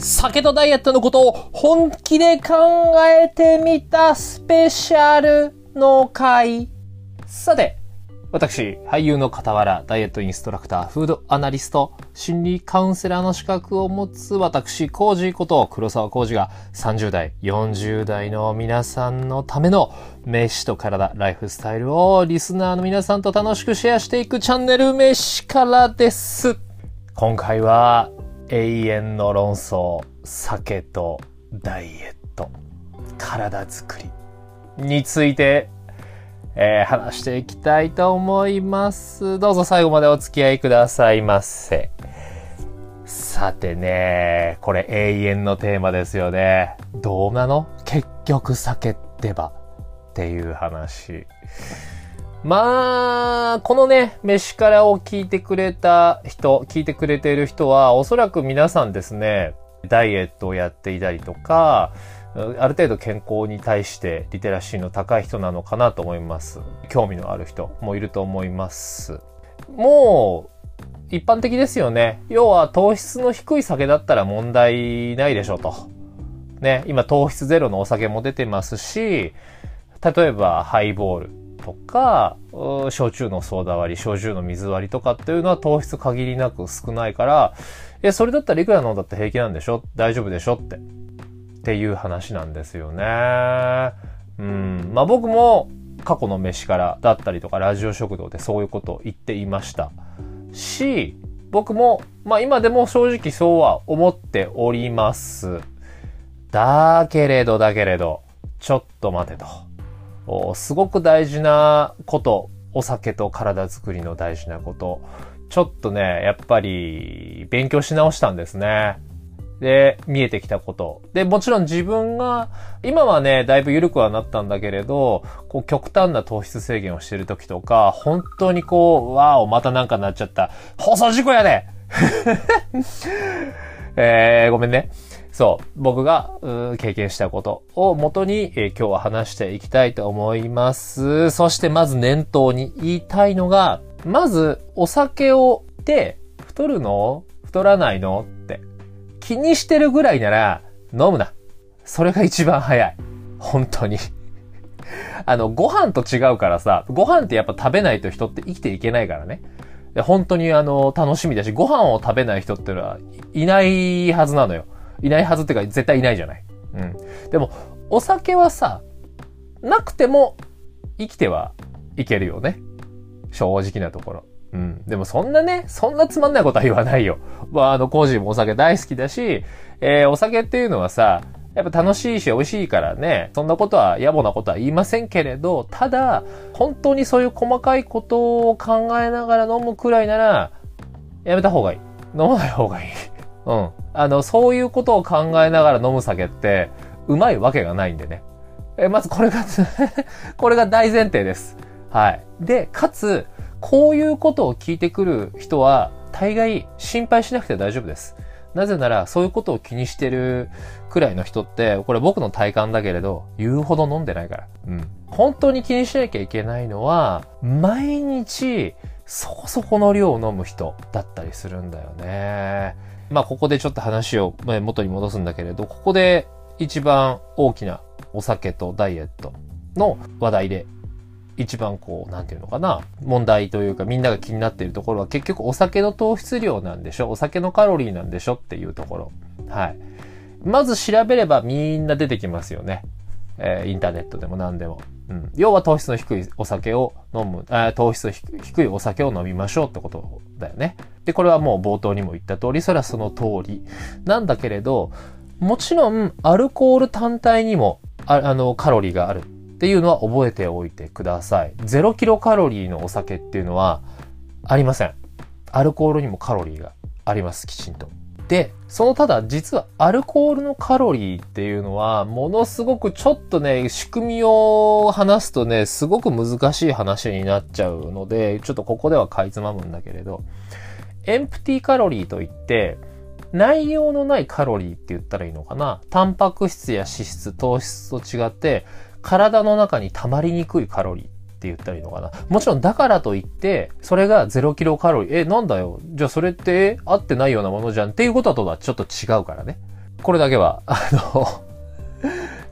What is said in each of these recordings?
酒とダイエットのことを本気で考えてみたスペシャルの回。さて、私、俳優の傍ら、ダイエットインストラクター、フードアナリスト、心理カウンセラーの資格を持つ私、コージこと黒沢コージが30代、40代の皆さんのための飯と体、ライフスタイルをリスナーの皆さんと楽しくシェアしていくチャンネル飯からです。今回は永遠の論争、酒とダイエット、体づくりについてえー、話していきたいと思います。どうぞ最後までお付き合いくださいませ。さてね、これ永遠のテーマですよね。どうなの？結局酒ってばっていう話。まあ、このね、飯からを聞いてくれた人、聞いてくれている人は、おそらく皆さんですね、ダイエットをやっていたりとか、ある程度健康に対してリテラシーの高い人なのかなと思います。興味のある人もいると思います。もう、一般的ですよね。要は糖質の低い酒だったら問題ないでしょうと。ね、今糖質ゼロのお酒も出てますし、例えばハイボールとか、焼酎のソーダ割り、焼酎の水割りとかっていうのは糖質限りなく少ないから、え、それだったらいくら飲んだって平気なんでしょ？大丈夫でしょって。っていう話なんですよね。うん。まあ僕も過去の飯からだったりとかラジオ食堂でそういうことを言っていましたし、僕も、まあ今でも正直そうは思っております。だけれどだけれど、ちょっと待てと。すごく大事なこと、お酒と体づくりの大事なこと、ちょっとね、やっぱり勉強し直したんですね。で、見えてきたこと。で、もちろん自分が、今はね、だいぶ緩くはなったんだけれど、こう、極端な糖質制限をしてる時とか、本当にこう、わーお、またなんかなっちゃった。放送事故やで えー、ごめんね。そう、僕が経験したことを元に、えー、今日は話していきたいと思います。そしてまず念頭に言いたいのが、まずお酒をで太るの太らないのって気にしてるぐらいなら飲むな。それが一番早い。本当に あの、ご飯と違うからさ、ご飯ってやっぱ食べないと人って生きていけないからね。本当にあの、楽しみだし、ご飯を食べない人ってのはいないはずなのよ。いないはずってか絶対いないじゃない。うん。でも、お酒はさ、なくても生きてはいけるよね。正直なところ。うん。でもそんなね、そんなつまんないことは言わないよ。まあ、あの、コージーもお酒大好きだし、えー、お酒っていうのはさ、やっぱ楽しいし美味しいからね、そんなことは野暮なことは言いませんけれど、ただ、本当にそういう細かいことを考えながら飲むくらいなら、やめた方がいい。飲まない方がいい。うん。あの、そういうことを考えながら飲む酒って、うまいわけがないんでね。え、まずこれが これが大前提です。はい。で、かつ、こういうことを聞いてくる人は、大概心配しなくて大丈夫です。なぜなら、そういうことを気にしてるくらいの人って、これ僕の体感だけれど、言うほど飲んでないから。うん。本当に気にしなきゃいけないのは、毎日、そこそこの量を飲む人だったりするんだよね。まあ、ここでちょっと話を元に戻すんだけれど、ここで一番大きなお酒とダイエットの話題で一番こう、なんていうのかな、問題というかみんなが気になっているところは結局お酒の糖質量なんでしょ？お酒のカロリーなんでしょ？っていうところ。はい。まず調べればみんな出てきますよね。えー、インターネットでも何でも。うん。要は糖質の低いお酒を飲む、あ糖質の低いお酒を飲みましょうってことだよね。で、これはもう冒頭にも言った通り、それはその通りなんだけれど、もちろんアルコール単体にもああのカロリーがあるっていうのは覚えておいてください。0キロカロリーのお酒っていうのはありません。アルコールにもカロリーがあります、きちんと。で、そのただ実はアルコールのカロリーっていうのはものすごくちょっとね、仕組みを話すとね、すごく難しい話になっちゃうので、ちょっとここではかいつまむんだけれど、エンプティカロリーといって、内容のないカロリーって言ったらいいのかな？タンパク質や脂質、糖質と違って、体の中に溜まりにくいカロリーって言ったらいいのかな？もちろんだからといって、それが0キロカロリー。え、なんだよ？じゃあそれって合ってないようなものじゃんっていうこととはちょっと違うからね。これだけは、あの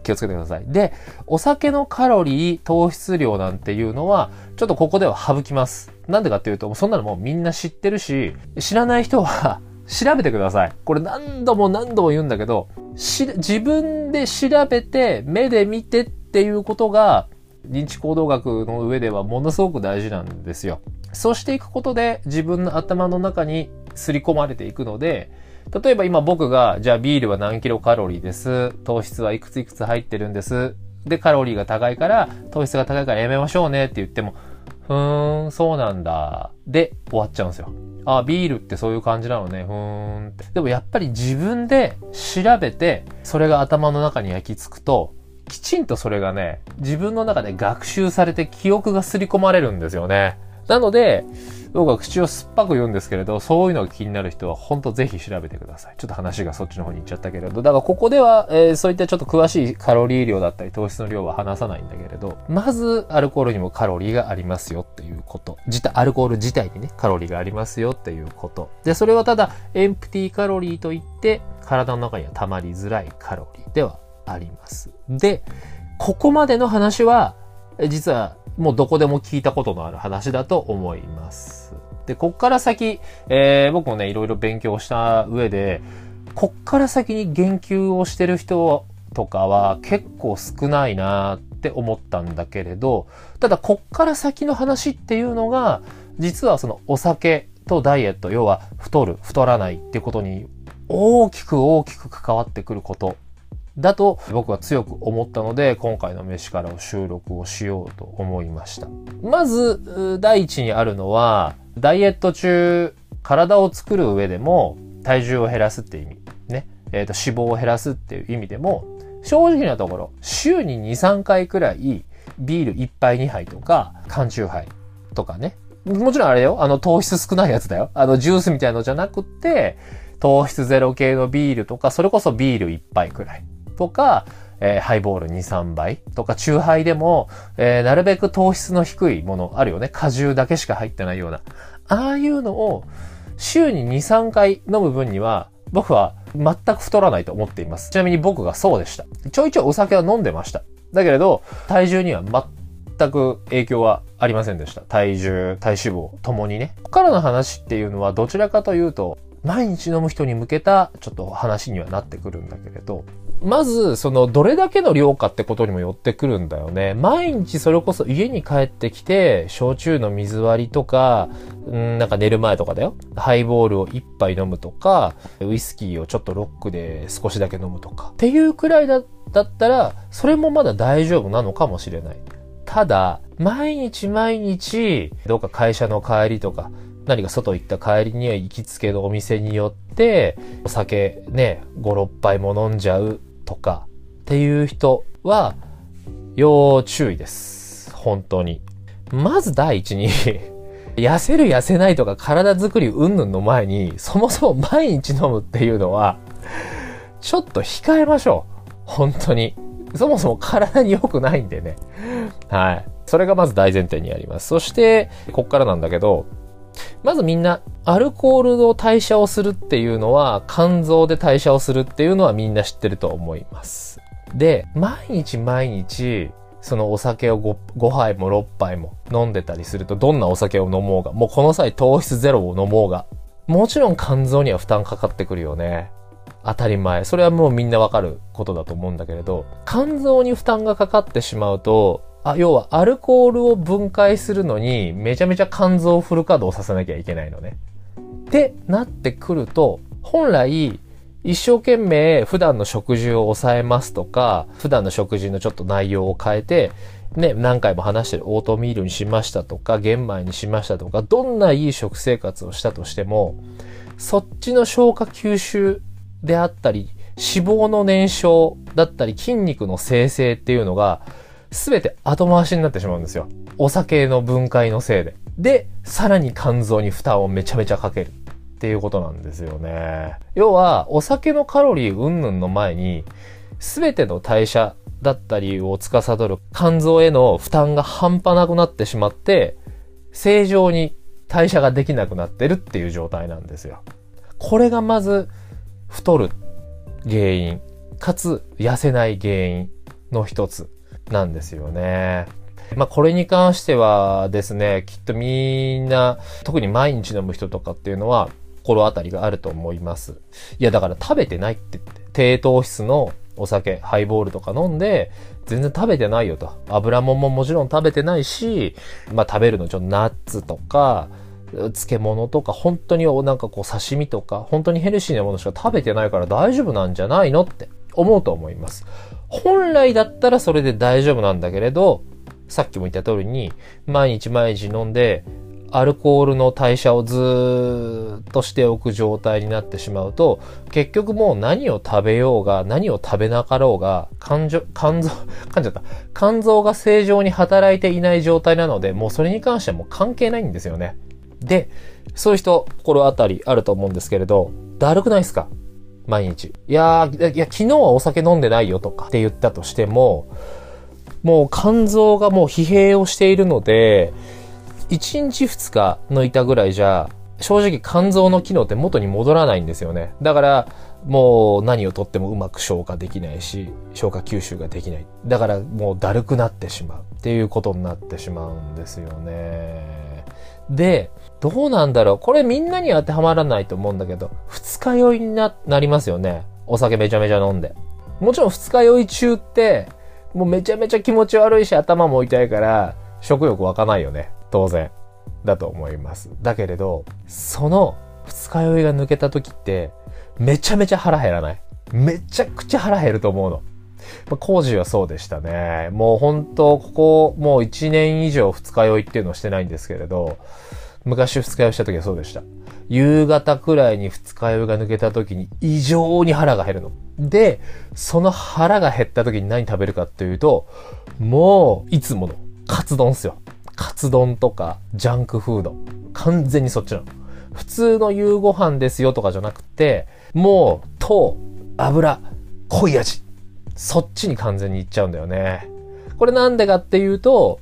気をつけてください。で、お酒のカロリー、糖質量なんていうのは、ちょっとここでは省きます。なんでかっていうと、そんなのもうみんな知ってるし、知らない人は 調べてください。これ何度も何度も言うんだけど、自分で調べて、目で見てっていうことが、認知行動学の上ではものすごく大事なんですよ。そうしていくことで自分の頭の中に刷り込まれていくので、例えば今僕が、じゃあビールは何キロカロリーです？糖質はいくついくつ入ってるんです？で、カロリーが高いから、糖質が高いからやめましょうねって言っても、ふーん、そうなんだ。で、終わっちゃうんですよ。あ、ビールってそういう感じなのね。ふーんって。でもやっぱり自分で調べて、それが頭の中に焼き付くと、きちんとそれがね、自分の中で学習されて記憶が刷り込まれるんですよね。なので、僕は口を酸っぱく言うんですけれど、そういうのが気になる人は本当ぜひ調べてください。ちょっと話がそっちの方に行っちゃったけれど、だからここでは、えー、そういったちょっと詳しいカロリー量だったり糖質の量は話さないんだけれど、まずアルコールにもカロリーがありますよっていうこと。自体、アルコール自体にね、カロリーがありますよっていうこと。で、それはただ、エンプティーカロリーといって、体の中には溜まりづらいカロリーではあります。で、ここまでの話は、実はもうどこでも聞いたことのある話だと思います。で、こっから先、えー、僕もね、いろいろ勉強した上で、こっから先に言及をしてる人とかは結構少ないなって思ったんだけれど、ただこっから先の話っていうのが、実はそのお酒とダイエット、要は太る、太らないってことに大きく大きく関わってくることだと僕は強く思ったので、今回の飯からを収録をしようと思いました。まず、第一にあるのは、ダイエット中、体を作る上でも、体重を減らすって意味、ね、えっ、ー、と、脂肪を減らすっていう意味でも、正直なところ、週に2、3回くらい、ビール1杯2杯とか、缶チューハイとかね。もちろんあれよ、あの糖質少ないやつだよ。あのジュースみたいのじゃなくて、糖質ゼロ系のビールとか、それこそビール1杯くらい。とか、えー、ハイボール2、3倍とか、チューハイでも、えー、なるべく糖質の低いものあるよね。果汁だけしか入ってないような。ああいうのを週に2、3回飲む分には、僕は全く太らないと思っています。ちなみに僕がそうでした。ちょいちょいお酒は飲んでました。だけれど、体重には全く影響はありませんでした。体重、体脂肪ともにね。ここからの話っていうのはどちらかというと、毎日飲む人に向けたちょっと話にはなってくるんだけれど、まず、その、どれだけの量かってことにもよってくるんだよね。毎日それこそ家に帰ってきて、焼酎の水割りとか、んなんか寝る前とかだよ。ハイボールを一杯飲むとか、ウイスキーをちょっとロックで少しだけ飲むとか。っていうくらいだったら、それもまだ大丈夫なのかもしれない。ただ、毎日毎日、どうか会社の帰りとか、何か外行った帰りには行きつけのお店によって、お酒ね、5、6杯も飲んじゃうとかっていう人は要注意です。本当に。まず第一に 痩せる痩せないとか体作りうんぬんの前に、そもそも毎日飲むっていうのは、ちょっと控えましょう。本当に。そもそも体に良くないんでね。はい。それがまず大前提にあります。そして、こっからなんだけど、まずみんな、アルコールの代謝をするっていうのは、肝臓で代謝をするっていうのはみんな知ってると思います。で、毎日毎日、そのお酒を 5, 5杯も6杯も飲んでたりすると、どんなお酒を飲もうが、もうこの際糖質ゼロを飲もうが、もちろん肝臓には負担かかってくるよね。当たり前。それはもうみんなわかることだと思うんだけれど、肝臓に負担がかかってしまうと、あ、要はアルコールを分解するのにめちゃめちゃ肝臓フル稼働させなきゃいけないのね。ってなってくると、本来一生懸命普段の食事を抑えますとか、普段の食事のちょっと内容を変えて、ね、何回も話してるオートミールにしましたとか、玄米にしましたとか、どんないい食生活をしたとしても、そっちの消化吸収であったり、脂肪の燃焼だったり、筋肉の生成っていうのが、すべて後回しになってしまうんですよ。お酒の分解のせいで。で、さらに肝臓に負担をめちゃめちゃかける。っていうことなんですよね。要は、お酒のカロリー云々の前に、すべての代謝だったりを司る肝臓への負担が半端なくなってしまって、正常に代謝ができなくなってるっていう状態なんですよ。これがまず太る原因、かつ痩せない原因の一つなんですよね。まあこれに関してはですね、きっとみんな、特に毎日飲む人とかっていうのは、心当たりがあると思います。いやだから食べてないって言って、低糖質のお酒、ハイボールとか飲んで、全然食べてないよと。油もんももちろん食べてないし、まあ食べるのちょっとナッツとか、漬物とか、本当になんかこう刺身とか、本当にヘルシーなものしか食べてないから大丈夫なんじゃないのって思うと思います。本来だったらそれで大丈夫なんだけれど、さっきも言った通りに、毎日毎日飲んで、アルコールの代謝をずっとしておく状態になってしまうと、結局もう何を食べようが、何を食べなかろうが、肝臓、肝臓、噛んじゃった。肝臓が正常に働いていない状態なので、もうそれに関してはもう関係ないんですよね。で、そういう人、心当たりあると思うんですけれど、だるくないですか？毎日。いやー、いや、昨日はお酒飲んでないよとかって言ったとしても、もう肝臓がもう疲弊をしているので、1日2日抜いたぐらいじゃ、正直肝臓の機能って元に戻らないんですよね。だから、もう何をとってもうまく消化できないし、消化吸収ができない。だからもうだるくなってしまうっていうことになってしまうんですよね。で、どうなんだろうこれみんなに当てはまらないと思うんだけど、二日酔いにな、なりますよね。お酒めちゃめちゃ飲んで。もちろん二日酔い中って、もうめちゃめちゃ気持ち悪いし頭も痛いから、食欲湧かないよね。当然。だと思います。だけれど、その二日酔いが抜けた時って、めちゃめちゃ腹減らないめちゃくちゃ腹減ると思うの。まあ、工事はそうでしたね。もう本当、ここ、もう1年以上二日酔いっていうのをしてないんですけれど、昔二日酔いした時はそうでした。夕方くらいに二日酔いが抜けた時に異常に腹が減るの。で、その腹が減った時に何食べるかっていうと、もう、いつもの、カツ丼っすよ。カツ丼とか、ジャンクフード。完全にそっちなの。普通の夕ご飯ですよとかじゃなくて、もう、糖、油、濃い味。そっちに完全にいっちゃうんだよね。これなんでかっていうと、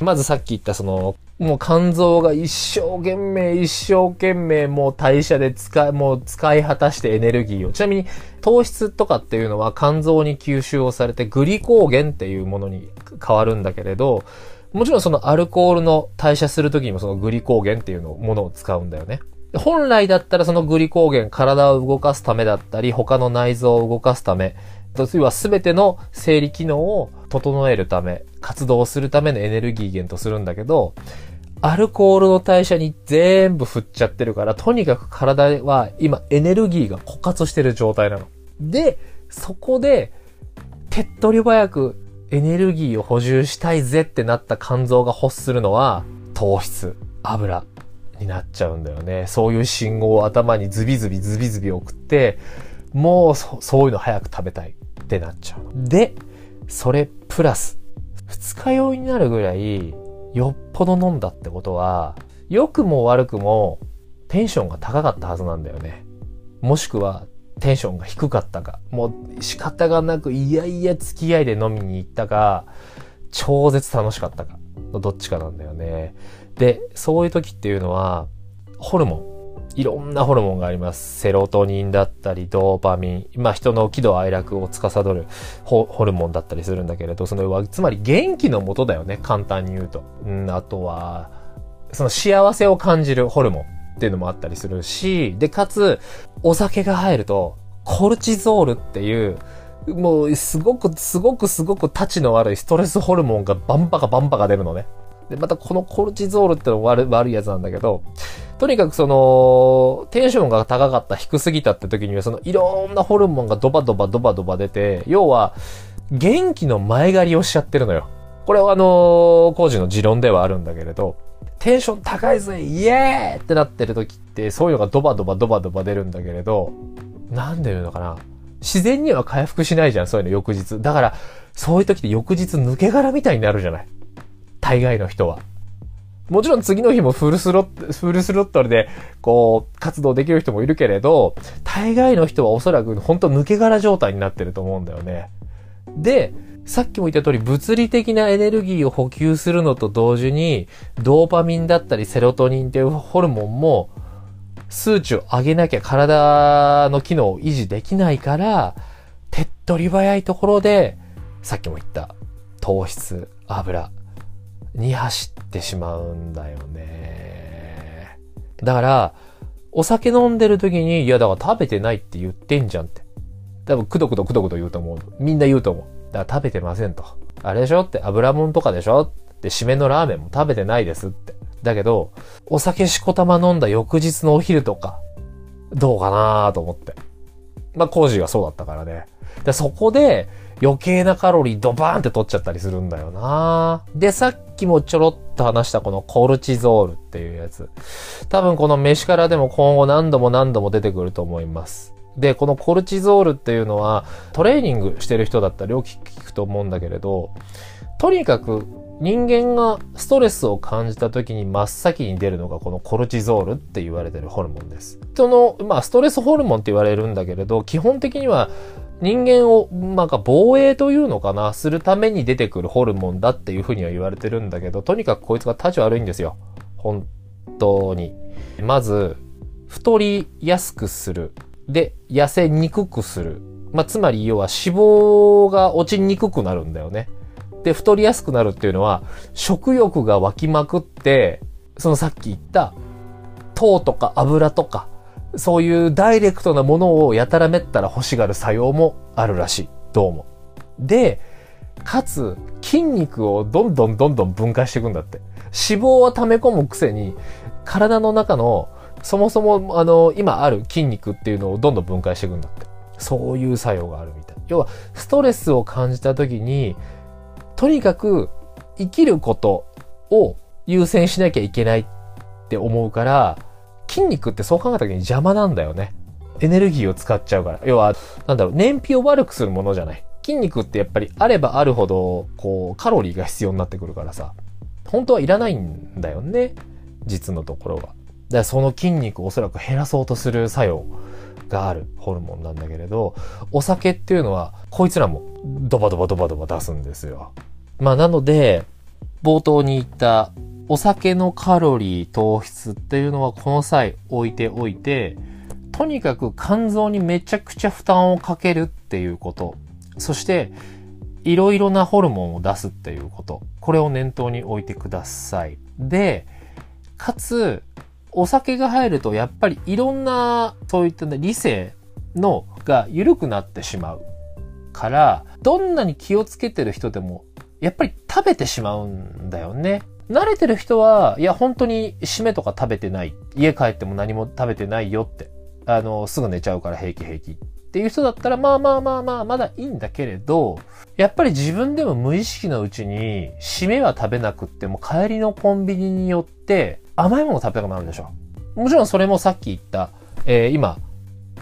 まずさっき言ったその、もう肝臓が一生懸命一生懸命もう代謝で使い、もう使い果たしてエネルギーを。ちなみに糖質とかっていうのは肝臓に吸収をされてグリコーゲンっていうものに変わるんだけれど、もちろんそのアルコールの代謝するときにもそのグリコーゲンっていうのものを使うんだよね。本来だったらそのグリコーゲン、体を動かすためだったり、他の内臓を動かすため、要は全ての生理機能を整えるため、活動するためのエネルギー源とするんだけど、アルコールの代謝に全部振っちゃってるから、とにかく体は今エネルギーが枯渇してる状態なの。で、そこで、手っ取り早くエネルギーを補充したいぜってなった肝臓が欲するのは、糖質、油になっちゃうんだよね。そういう信号を頭にズビズビズビズビ送って、もうそそういうの早く食べたいってなっちゃう。で、それプラス、二日酔いになるぐらい、よっぽど飲んだってことは、良くも悪くもテンションが高かったはずなんだよね。もしくはテンションが低かったか、もう仕方がなくいやいや付き合いで飲みに行ったか、超絶楽しかったか、どっちかなんだよね。で、そういう時っていうのは、ホルモン。いろんなホルモンがあります。セロトニンだったり、ドーパミン。まあ人の喜怒哀楽を司るホルモンだったりするんだけれど、そのは、つまり元気のもとだよね。簡単に言うと。うん、あとは、その幸せを感じるホルモンっていうのもあったりするし、で、かつ、お酒が入ると、コルチゾールっていう、もう、すごく、すごくすごくタチの悪いストレスホルモンがバンバカバンバカ出るのね。で、またこのコルチゾールっての悪悪いやつなんだけど、とにかくその、テンションが高かった、低すぎたって時には、そのいろんなホルモンがドバドバドバドバ出て、要は、元気の前借りをしちゃってるのよ。これはあの工事の持論ではあるんだけれど、テンション高いぜイエーってなってる時って、そういうのがドバドバドバドバ出るんだけれど、なんで言うのかな。自然には回復しないじゃん、そういうの翌日。だから、そういう時って翌日抜け殻みたいになるじゃない。大概の人は。もちろん次の日もフルスロッ、フルスロットルで、こう、活動できる人もいるけれど、大概の人はおそらく本当抜け殻状態になってると思うんだよね。で、さっきも言った通り、物理的なエネルギーを補給するのと同時に、ドーパミンだったりセロトニンっていうホルモンも、数値を上げなきゃ体の機能を維持できないから、手っ取り早いところで、さっきも言った糖質、油に走ってしまうんだよね。だから、お酒飲んでる時に、いやだから食べてないって言ってんじゃんって。多分くどくどくどくど言うと思う。みんな言うと思う。だから食べてませんと。あれでしょって油もんとかでしょで、締めのラーメンも食べてないですって。だけど、お酒しこたま飲んだ翌日のお昼とか、どうかなと思って。まあ、コージがそうだったからね。で、そこで余計なカロリードバーンって取っちゃったりするんだよなで、さっきもちょろっと話したこのコルチゾールっていうやつ。多分この飯からでも今後何度も何度も出てくると思います。で、このコルチゾールっていうのはトレーニングしてる人だったらよく聞くと思うんだけれど、とにかく人間がストレスを感じた時に真っ先に出るのがこのコルチゾールって言われてるホルモンです。その、まあストレスホルモンって言われるんだけれど、基本的には人間を、なんか防衛というのかな、するために出てくるホルモンだっていうふうには言われてるんだけど、とにかくこいつが立ち悪いんですよ。本当に。まず、太りやすくする。で、痩せにくくする。まあ、つまり要は脂肪が落ちにくくなるんだよね。で、太りやすくなるっていうのは、食欲が湧きまくって、そのさっき言った、糖とか油とか、そういうダイレクトなものをやたらめったら欲しがる作用もあるらしい。どうも。で、かつ、筋肉をどんどんどんどん分解していくんだって。脂肪は溜め込むくせに、体の中の、そもそも、あの、今ある筋肉っていうのをどんどん分解していくんだって。そういう作用があるみたい。要は、ストレスを感じた時に、とにかく生きることを優先しなきゃいけないって思うから、筋肉ってそう考えた時に邪魔なんだよね。エネルギーを使っちゃうから。要は、なんだろう、燃費を悪くするものじゃない。筋肉ってやっぱりあればあるほど、こう、カロリーが必要になってくるからさ。本当はいらないんだよね。実のところは。だからその筋肉をおそらく減らそうとする作用があるホルモンなんだけれど、お酒っていうのは、こいつらもドバドバドバドバ出すんですよ。まあなので、冒頭に言ったお酒のカロリー、糖質っていうのはこの際置いておいて、とにかく肝臓にめちゃくちゃ負担をかけるっていうこと。そして、いろいろなホルモンを出すっていうこと。これを念頭に置いてください。で、かつ、お酒が入るとやっぱりいろんな、そういったね、理性のが緩くなってしまうから、どんなに気をつけてる人でもやっぱり食べてしまうんだよね。慣れてる人は、いや、本当に締めとか食べてない。家帰っても何も食べてないよって。あの、すぐ寝ちゃうから平気平気。っていう人だったら、まあまあまあまあ、まだいいんだけれど、やっぱり自分でも無意識のうちに、締めは食べなくっても、帰りのコンビニによって、甘いもの食べたくなるでしょ。もちろんそれもさっき言った、えー、今、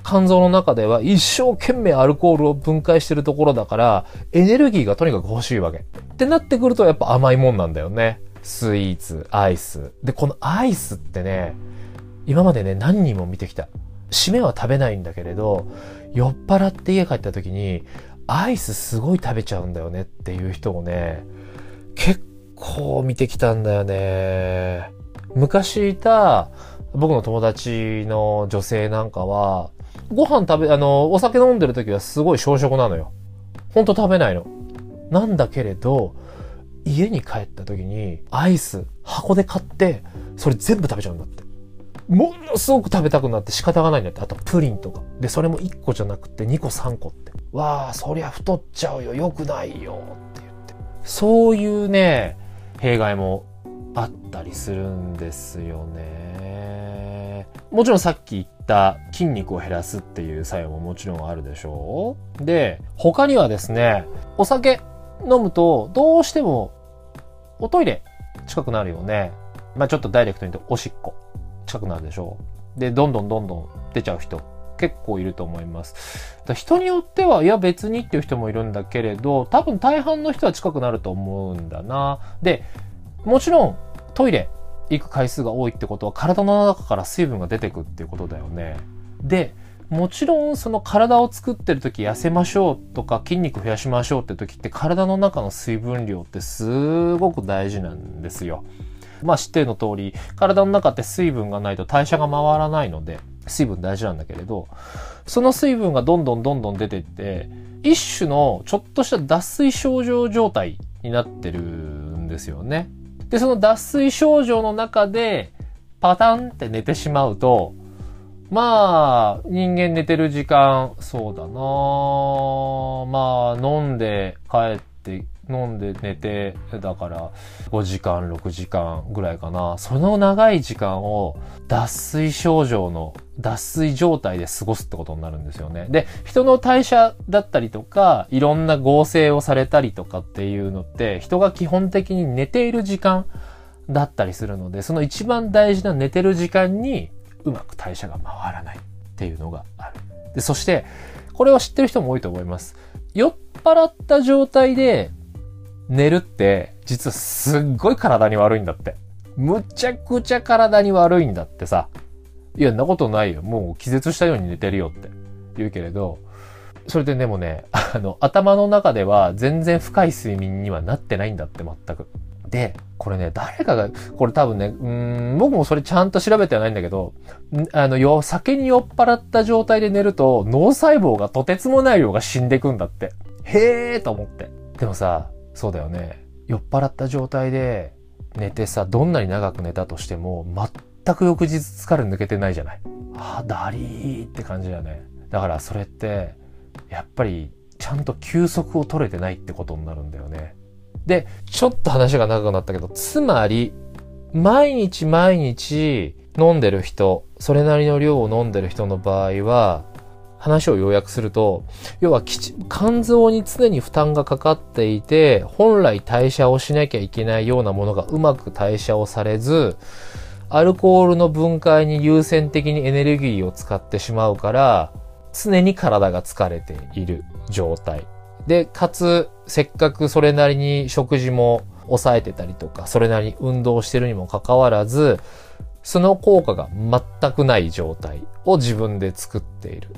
肝臓の中では一生懸命アルコールを分解してるところだから、エネルギーがとにかく欲しいわけ。ってなってくるとやっぱ甘いもんなんだよね。スイーツ、アイス。で、このアイスってね、今までね、何人も見てきた。締めは食べないんだけれど、酔っ払って家帰った時に、アイスすごい食べちゃうんだよねっていう人をね、結構見てきたんだよね。昔いた僕の友達の女性なんかは、ご飯食べ、あの、お酒飲んでる時はすごい小食なのよ。ほんと食べないの。なんだけれど、家に帰った時に、アイス、箱で買って、それ全部食べちゃうんだって。ものすごく食べたくなって仕方がないんだって。あとプリンとか。で、それも1個じゃなくて2個3個って。わあ、そりゃ太っちゃうよ。良くないよ。って言って。そういうね、弊害もあったりするんですよね。もちろんさっき言った筋肉を減らすっていう作用ももちろんあるでしょうで、他にはですね、お酒飲むとどうしてもおトイレ近くなるよね。まあちょっとダイレクトに言うとおしっこ近くなるでしょう。で、どんどんどんどん出ちゃう人結構いると思います。だ人によっては、いや別にっていう人もいるんだけれど、多分大半の人は近くなると思うんだな。で、もちろんトイレ行く回数が多いってことは体の中から水分が出てくっていうことだよね。で、もちろんその体を作ってる時痩せましょうとか筋肉増やしましょうって時って体の中の水分量ってすごく大事なんですよ。まあ知っての通り、体の中って水分がないと代謝が回らないので、水分大事なんだけれど、その水分がどんどんどんどん出てって、一種のちょっとした脱水症状状態になってるんですよね。で、その脱水症状の中で、パタンって寝てしまうと、まあ、人間寝てる時間、そうだなまあ、飲んで帰って飲んで寝て、だから5時間、6時間ぐらいかな。その長い時間を脱水症状の脱水状態で過ごすってことになるんですよね。で、人の代謝だったりとか、いろんな合成をされたりとかっていうのって、人が基本的に寝ている時間だったりするので、その一番大事な寝てる時間にうまく代謝が回らないっていうのがある。で、そして、これは知ってる人も多いと思います。酔っ払った状態で寝るって、実はすっごい体に悪いんだって。むちゃくちゃ体に悪いんだってさ。いや、んなことないよ。もう気絶したように寝てるよって言うけれど、それででもね、あの、頭の中では全然深い睡眠にはなってないんだって全く。で、これね、誰かが、これ多分ね、うん、僕もそれちゃんと調べてはないんだけど、あの、よ、酒に酔っ払った状態で寝ると脳細胞がとてつもない量が死んでいくんだって。へえーと思って。でもさ、そうだよね。酔っ払った状態で寝てさ、どんなに長く寝たとしても、全く翌日疲れ抜けてないじゃない。ああ、だりーって感じだよね。だからそれって、やっぱりちゃんと休息を取れてないってことになるんだよね。で、ちょっと話が長くなったけど、つまり、毎日毎日飲んでる人、それなりの量を飲んでる人の場合は、話を要約すると、要は肝臓に常に負担がかかっていて、本来代謝をしなきゃいけないようなものがうまく代謝をされず、アルコールの分解に優先的にエネルギーを使ってしまうから、常に体が疲れている状態。で、かつ、せっかくそれなりに食事も抑えてたりとか、それなりに運動してるにもかかわらず、その効果が全くない状態を自分で作っている。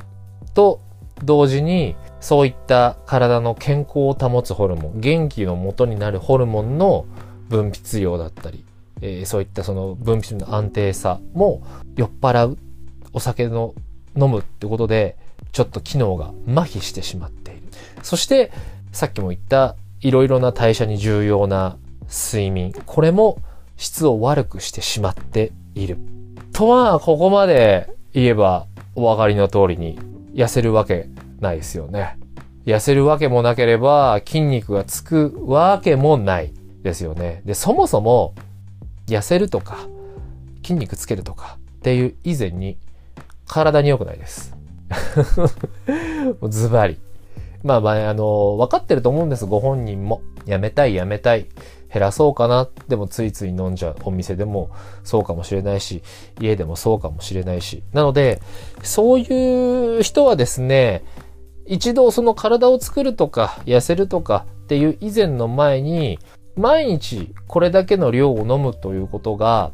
と同時に、そういった体の健康を保つホルモン、元気の元になるホルモンの分泌量だったり、えー、そういったその分泌の安定さも酔っ払う、お酒の飲むってことで、ちょっと機能が麻痺してしまっている。そして、さっきも言ったいろいろな代謝に重要な睡眠。これも質を悪くしてしまっている。とは、ここまで言えばお分かりの通りに痩せるわけないですよね。痩せるわけもなければ筋肉がつくわけもないですよね。で、そもそも痩せるとか筋肉つけるとかっていう以前に体に良くないです。ズバリ。まあまあ、あの、分かってると思うんです。ご本人も。やめたい、やめたい。減らそうかな。でもついつい飲んじゃう。お店でもそうかもしれないし、家でもそうかもしれないし。なので、そういう人はですね、一度その体を作るとか、痩せるとかっていう以前の前に、毎日これだけの量を飲むということが、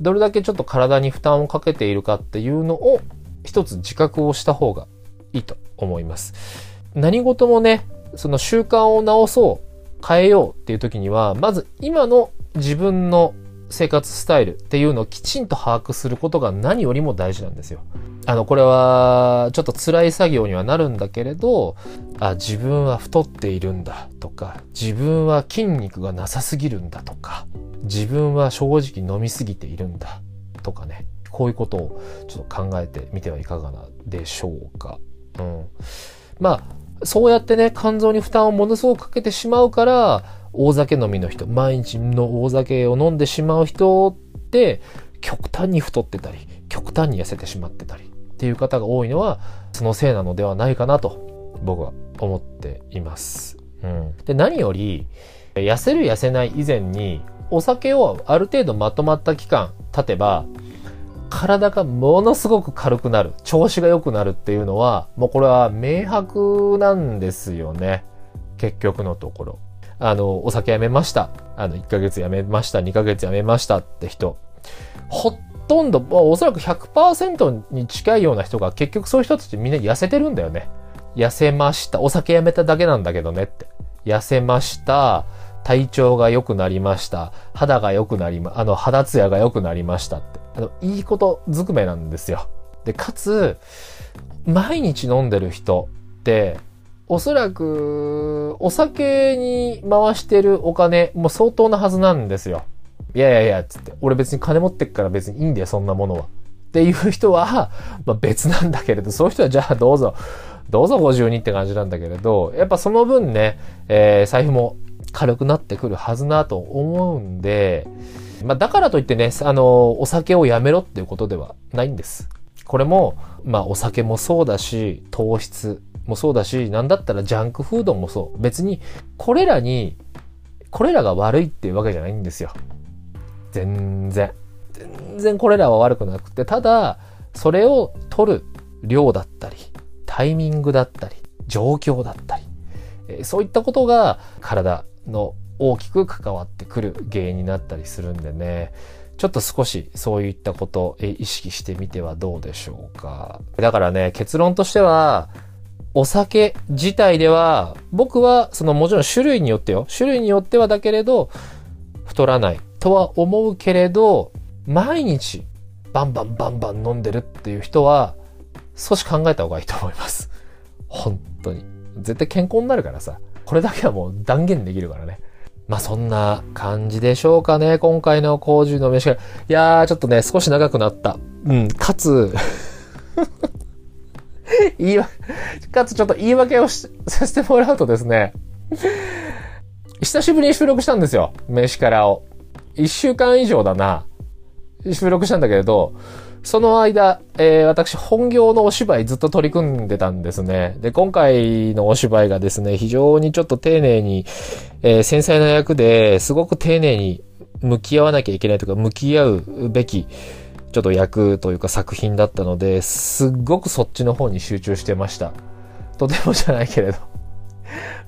どれだけちょっと体に負担をかけているかっていうのを一つ自覚をした方がいいと思います。何事もね、その習慣を直そう変えようっていう時には、まず今の自分の生活スタイルっていうのをきちんと把握することが何よりも大事なんですよ。あの、これはちょっと辛い作業にはなるんだけれど、あ、自分は太っているんだとか、自分は筋肉がなさすぎるんだとか、自分は正直飲みすぎているんだとかね、こういうことをちょっと考えてみてはいかがでしょうか。うん。まあ、そうやってね、肝臓に負担をものすごくかけてしまうから、大酒飲みの人、毎日の大酒を飲んでしまう人って、極端に太ってたり、極端に痩せてしまってたりっていう方が多いのは、そのせいなのではないかなと、僕は思っています。うん。で、何より、痩せる痩せない以前に、お酒をある程度まとまった期間経てば、体がものすごく軽くなる、調子が良くなるっていうのは、もうこれは明白なんですよね。結局のところ。あの、お酒やめました。あの、1ヶ月やめました、2ヶ月やめましたって人。ほとんど、おそらく100%に近いような人が結局そういう人たちみんな痩せてるんだよね。痩せました。お酒やめただけなんだけどねって。痩せました。体調が良くなりました。肌が良くなりま、あの、肌ツヤが良くなりましたって。あの、いいことずくめなんですよ。で、かつ、毎日飲んでる人って、おそらく、お酒に回してるお金も相当なはずなんですよ。いやいやいや、つって。俺別に金持ってっから別にいいんだよ、そんなものは。っていう人は、まあ、別なんだけれど、そういう人はじゃあどうぞ、どうぞ52って感じなんだけれど、やっぱその分ね、えー、財布も軽くなってくるはずなと思うんで、まあ、だからといってね、あの、お酒をやめろっていうことではないんです。これも、まあ、お酒もそうだし、糖質もそうだし、なんだったらジャンクフードもそう。別に、これらに、これらが悪いっていうわけじゃないんですよ。全然。全然これらは悪くなくて、ただ、それを取る量だったり、タイミングだったり、状況だったり、えそういったことが体の大きく関わってくる原因になったりするんでね、ちょっと少しそういったことを意識してみてはどうでしょうか。だからね、結論としては、お酒自体では、僕は、そのもちろん種類によってよ。種類によってはだけれど、太らないとは思うけれど、毎日バンバンバンバン飲んでるっていう人は、少し考えた方がいいと思います。本当に。絶対健康になるからさ。これだけはもう断言できるからね。まあそんな感じでしょうかね。今回の工事の飯が。いやー、ちょっとね、少し長くなった。うん、かつ 言いわ、かつちょっと言い訳をさせてもらうとですね、久しぶりに収録したんですよ。飯からを。一週間以上だな。収録したんだけれど、その間、えー、私、本業のお芝居ずっと取り組んでたんですね。で、今回のお芝居がですね、非常にちょっと丁寧に、えー、繊細な役ですごく丁寧に向き合わなきゃいけないとか、向き合うべき、ちょっと役というか作品だったので、すっごくそっちの方に集中してました。とてもじゃないけれど。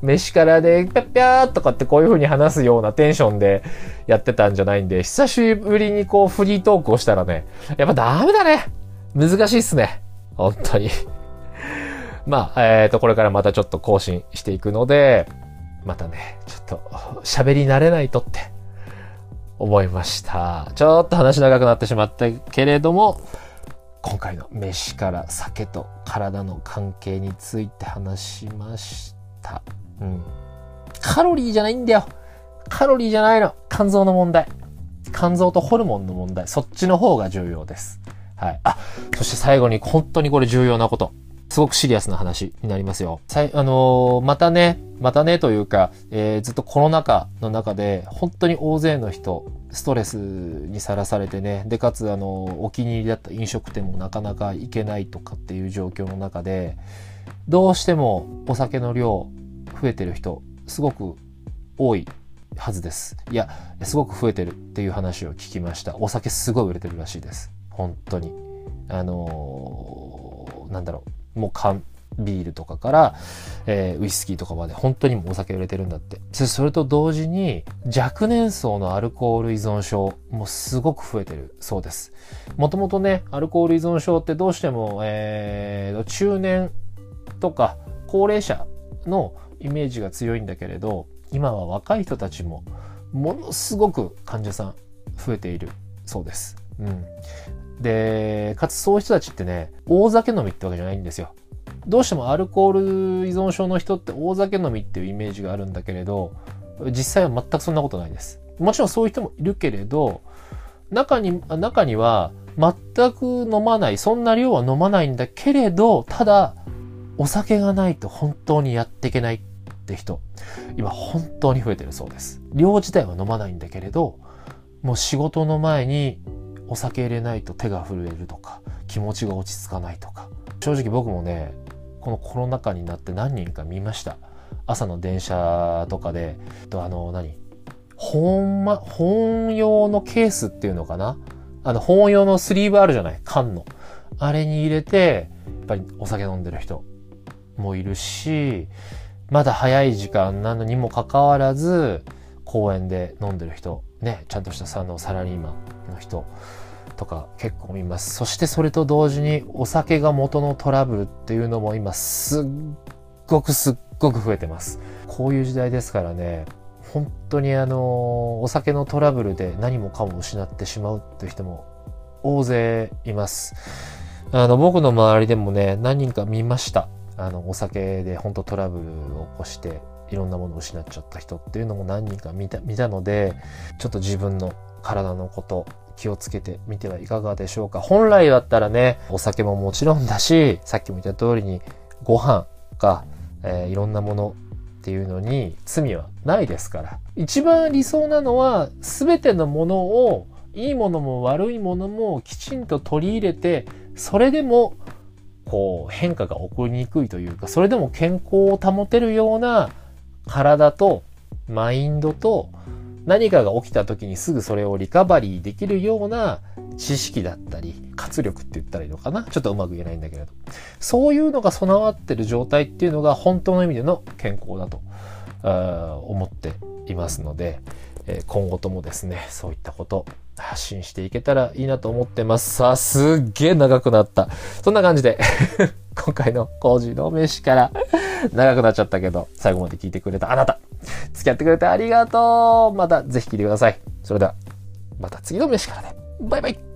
飯からで、ぴゃっぴゃーとかってこういう風に話すようなテンションでやってたんじゃないんで、久しぶりにこうフリートークをしたらね、やっぱダメだね難しいっすね。本当に まあ、えっ、ー、と、これからまたちょっと更新していくので、またね、ちょっと喋り慣れないとって思いました。ちょっと話長くなってしまったけれども、今回の飯から酒と体の関係について話しました。うん。カロリーじゃないんだよ。カロリーじゃないの。肝臓の問題。肝臓とホルモンの問題。そっちの方が重要です。はい。あ、そして最後に本当にこれ重要なこと。すごくシリアスな話になりますよ。さ、あのー、またね、またねというか、えー、ずっとコロナ禍の中で、本当に大勢の人、ストレスにさらされてね、で、かつ、あのー、お気に入りだった飲食店もなかなか行けないとかっていう状況の中で、どうしてもお酒の量増えてる人、すごく多いはずです。いや、すごく増えてるっていう話を聞きました。お酒すごい売れてるらしいです。本当に。あのー、なんだろう。もう缶ビールとかから、えー、ウイスキーとかまで本当にもうお酒売れてるんだって。それと同時に若年層のアルコール依存症もすごく増えてるそうです。もともとね、アルコール依存症ってどうしても、えー、中年とか高齢者のイメージが強いんだけれど、今は若い人たちもものすごく患者さん増えているそうです。うん。で、かつそういう人たちってね、大酒飲みってわけじゃないんですよ。どうしてもアルコール依存症の人って大酒飲みっていうイメージがあるんだけれど、実際は全くそんなことないです。もちろんそういう人もいるけれど、中に、中には全く飲まない、そんな量は飲まないんだけれど、ただ、お酒がないと本当にやっていけないって人、今本当に増えてるそうです。量自体は飲まないんだけれど、もう仕事の前にお酒入れないと手が震えるとか、気持ちが落ち着かないとか。正直僕もね、このコロナ禍になって何人か見ました。朝の電車とかで、とあの何、本ま、本用のケースっていうのかな？あの本用のスリーブあるじゃない？缶の。あれに入れて、やっぱりお酒飲んでる人もいるし、まだ早い時間なのにもかかわらず、公園で飲んでる人、ね、ちゃんとしたあのサラリーマンの人とか結構います。そしてそれと同時にお酒が元のトラブルっていうのも今すっごくすっごく増えてます。こういう時代ですからね、本当にあの、お酒のトラブルで何もかも失ってしまうっていう人も大勢います。あの、僕の周りでもね、何人か見ました。あの、お酒で本当トラブルを起こして、いろんなものを失っちゃった人っていうのも何人か見た、見たので、ちょっと自分の体のこと、気をつけてみてはいかがでしょうか。本来だったらね、お酒ももちろんだし、さっきも言った通りに、ご飯か、えー、いろんなものっていうのに罪はないですから。一番理想なのは、全てのものを、いいものも悪いものもきちんと取り入れて、それでも、こう、変化が起こりにくいというか、それでも健康を保てるような体と、マインドと、何かが起きた時にすぐそれをリカバリーできるような知識だったり、活力って言ったらいいのかな？ちょっとうまく言えないんだけれど。そういうのが備わってる状態っていうのが本当の意味での健康だと思っていますので、今後ともですね、そういったこと発信していけたらいいなと思ってます。さあ、すっげえ長くなった。そんな感じで 今回の工事の飯から長くなっちゃったけど、最後まで聞いてくれたあなた、付き合ってくれてありがとうまたぜひ聞いてください。それでは、また次の飯からね。バイバイ